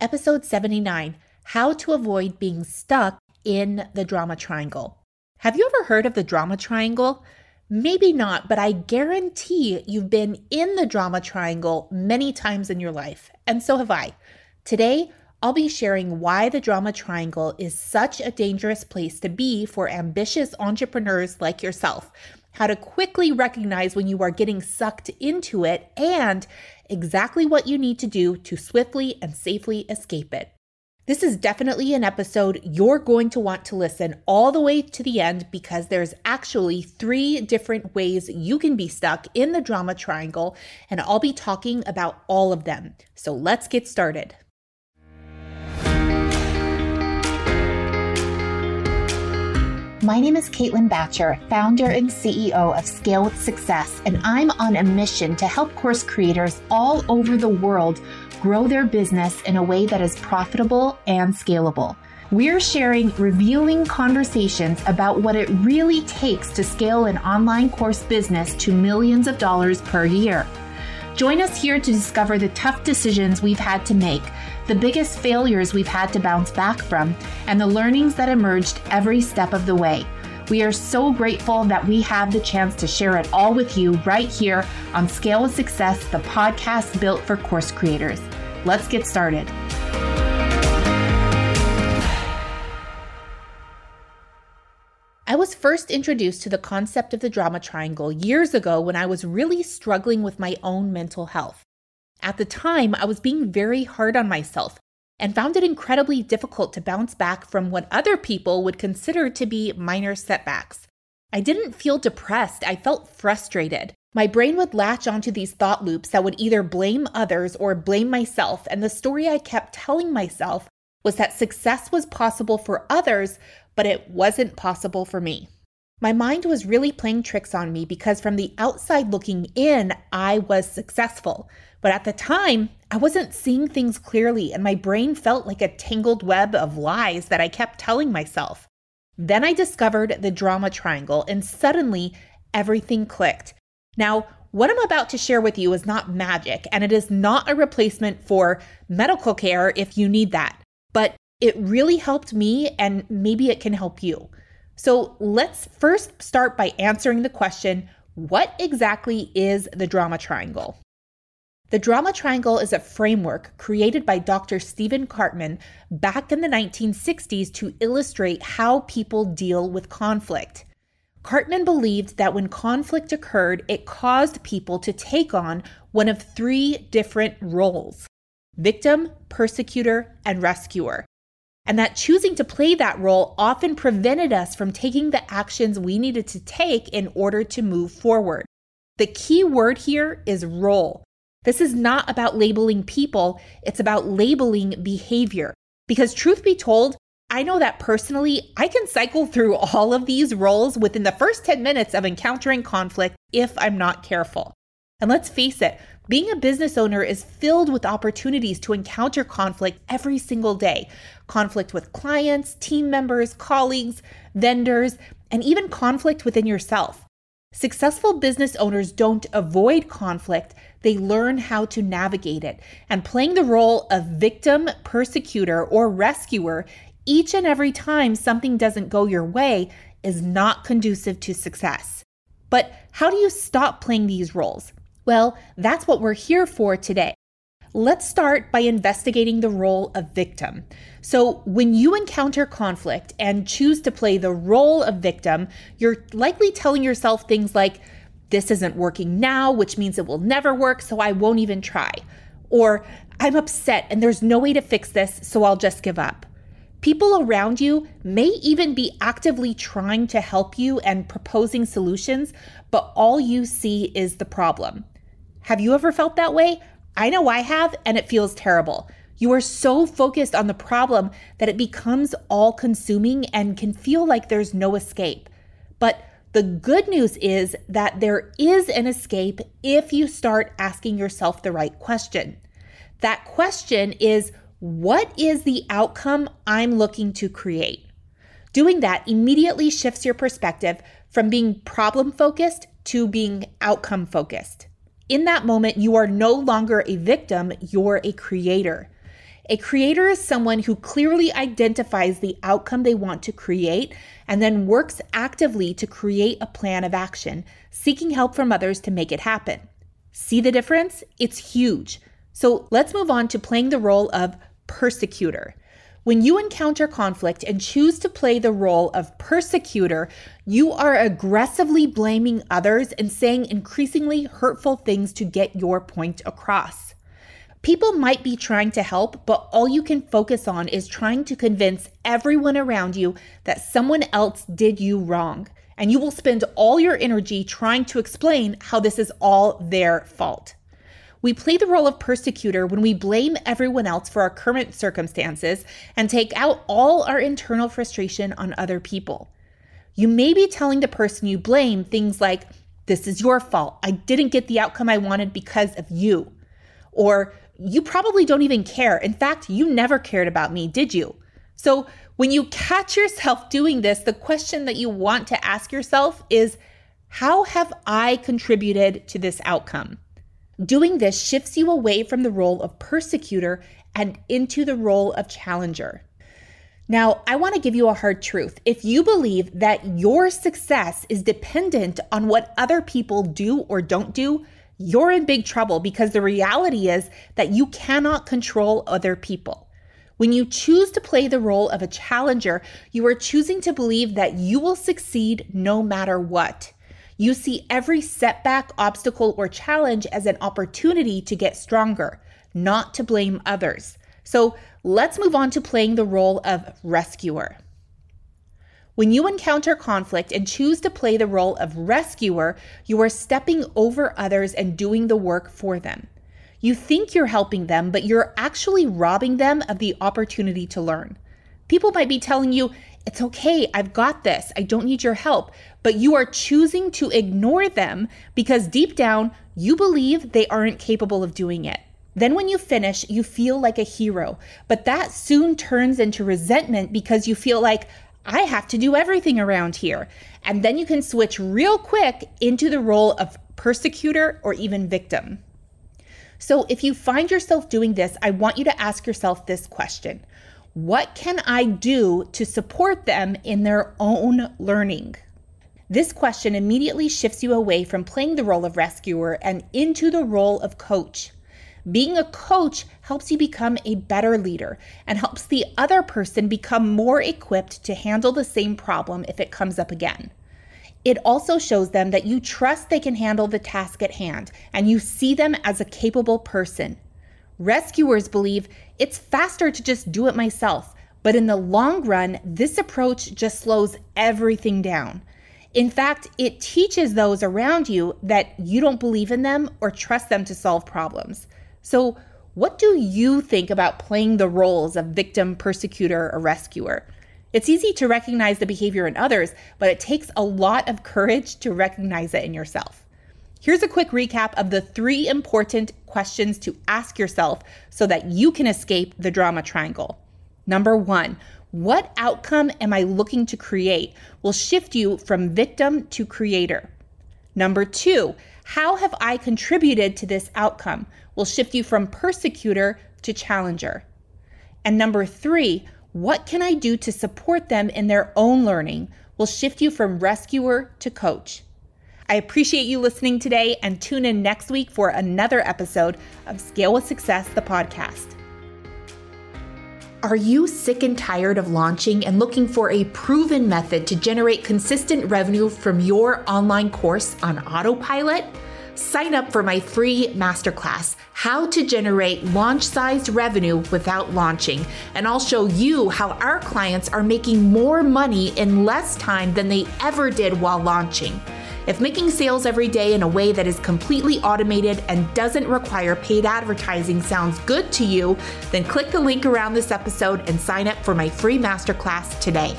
episode 79 How to Avoid Being Stuck in the Drama Triangle. Have you ever heard of the Drama Triangle? Maybe not, but I guarantee you've been in the drama triangle many times in your life, and so have I. Today, I'll be sharing why the drama triangle is such a dangerous place to be for ambitious entrepreneurs like yourself, how to quickly recognize when you are getting sucked into it, and exactly what you need to do to swiftly and safely escape it. This is definitely an episode you're going to want to listen all the way to the end because there's actually three different ways you can be stuck in the drama triangle, and I'll be talking about all of them. So let's get started. My name is Caitlin Bacher, founder and CEO of Scale with Success, and I'm on a mission to help course creators all over the world grow their business in a way that is profitable and scalable. We're sharing revealing conversations about what it really takes to scale an online course business to millions of dollars per year. Join us here to discover the tough decisions we've had to make, the biggest failures we've had to bounce back from, and the learnings that emerged every step of the way. We are so grateful that we have the chance to share it all with you right here on Scale of Success, the podcast built for course creators. Let's get started. Was first introduced to the concept of the drama triangle years ago when I was really struggling with my own mental health. At the time, I was being very hard on myself and found it incredibly difficult to bounce back from what other people would consider to be minor setbacks. I didn't feel depressed, I felt frustrated. My brain would latch onto these thought loops that would either blame others or blame myself, and the story I kept telling myself was that success was possible for others, but it wasn't possible for me. My mind was really playing tricks on me because from the outside looking in, I was successful. But at the time, I wasn't seeing things clearly, and my brain felt like a tangled web of lies that I kept telling myself. Then I discovered the drama triangle, and suddenly everything clicked. Now, what I'm about to share with you is not magic, and it is not a replacement for medical care if you need that, but it really helped me, and maybe it can help you. So let's first start by answering the question what exactly is the drama triangle? The drama triangle is a framework created by Dr. Stephen Karpman back in the 1960s to illustrate how people deal with conflict. Karpman believed that when conflict occurred, it caused people to take on one of three different roles victim, persecutor, and rescuer. And that choosing to play that role often prevented us from taking the actions we needed to take in order to move forward. The key word here is role. This is not about labeling people, it's about labeling behavior. Because, truth be told, I know that personally, I can cycle through all of these roles within the first 10 minutes of encountering conflict if I'm not careful. And let's face it, being a business owner is filled with opportunities to encounter conflict every single day conflict with clients, team members, colleagues, vendors, and even conflict within yourself. Successful business owners don't avoid conflict, they learn how to navigate it. And playing the role of victim, persecutor, or rescuer each and every time something doesn't go your way is not conducive to success. But how do you stop playing these roles? Well, that's what we're here for today. Let's start by investigating the role of victim. So, when you encounter conflict and choose to play the role of victim, you're likely telling yourself things like, this isn't working now, which means it will never work, so I won't even try. Or, I'm upset and there's no way to fix this, so I'll just give up. People around you may even be actively trying to help you and proposing solutions, but all you see is the problem. Have you ever felt that way? I know I have, and it feels terrible. You are so focused on the problem that it becomes all consuming and can feel like there's no escape. But the good news is that there is an escape if you start asking yourself the right question. That question is what is the outcome I'm looking to create? Doing that immediately shifts your perspective from being problem focused to being outcome focused. In that moment, you are no longer a victim, you're a creator. A creator is someone who clearly identifies the outcome they want to create and then works actively to create a plan of action, seeking help from others to make it happen. See the difference? It's huge. So let's move on to playing the role of persecutor. When you encounter conflict and choose to play the role of persecutor, you are aggressively blaming others and saying increasingly hurtful things to get your point across. People might be trying to help, but all you can focus on is trying to convince everyone around you that someone else did you wrong. And you will spend all your energy trying to explain how this is all their fault. We play the role of persecutor when we blame everyone else for our current circumstances and take out all our internal frustration on other people. You may be telling the person you blame things like, This is your fault. I didn't get the outcome I wanted because of you. Or, you probably don't even care. In fact, you never cared about me, did you? So, when you catch yourself doing this, the question that you want to ask yourself is How have I contributed to this outcome? Doing this shifts you away from the role of persecutor and into the role of challenger. Now, I want to give you a hard truth. If you believe that your success is dependent on what other people do or don't do, you're in big trouble because the reality is that you cannot control other people. When you choose to play the role of a challenger, you are choosing to believe that you will succeed no matter what. You see every setback, obstacle, or challenge as an opportunity to get stronger, not to blame others. So let's move on to playing the role of rescuer. When you encounter conflict and choose to play the role of rescuer, you are stepping over others and doing the work for them. You think you're helping them, but you're actually robbing them of the opportunity to learn. People might be telling you, it's okay, I've got this, I don't need your help, but you are choosing to ignore them because deep down, you believe they aren't capable of doing it. Then, when you finish, you feel like a hero, but that soon turns into resentment because you feel like, I have to do everything around here. And then you can switch real quick into the role of persecutor or even victim. So if you find yourself doing this, I want you to ask yourself this question What can I do to support them in their own learning? This question immediately shifts you away from playing the role of rescuer and into the role of coach. Being a coach helps you become a better leader and helps the other person become more equipped to handle the same problem if it comes up again. It also shows them that you trust they can handle the task at hand and you see them as a capable person. Rescuers believe it's faster to just do it myself, but in the long run, this approach just slows everything down. In fact, it teaches those around you that you don't believe in them or trust them to solve problems. So, what do you think about playing the roles of victim, persecutor, or rescuer? It's easy to recognize the behavior in others, but it takes a lot of courage to recognize it in yourself. Here's a quick recap of the three important questions to ask yourself so that you can escape the drama triangle. Number one, what outcome am I looking to create will shift you from victim to creator. Number two, how have I contributed to this outcome will shift you from persecutor to challenger. And number three, what can I do to support them in their own learning will shift you from rescuer to coach. I appreciate you listening today and tune in next week for another episode of Scale with Success, the podcast. Are you sick and tired of launching and looking for a proven method to generate consistent revenue from your online course on autopilot? Sign up for my free masterclass, How to Generate Launch Sized Revenue Without Launching. And I'll show you how our clients are making more money in less time than they ever did while launching. If making sales every day in a way that is completely automated and doesn't require paid advertising sounds good to you, then click the link around this episode and sign up for my free masterclass today.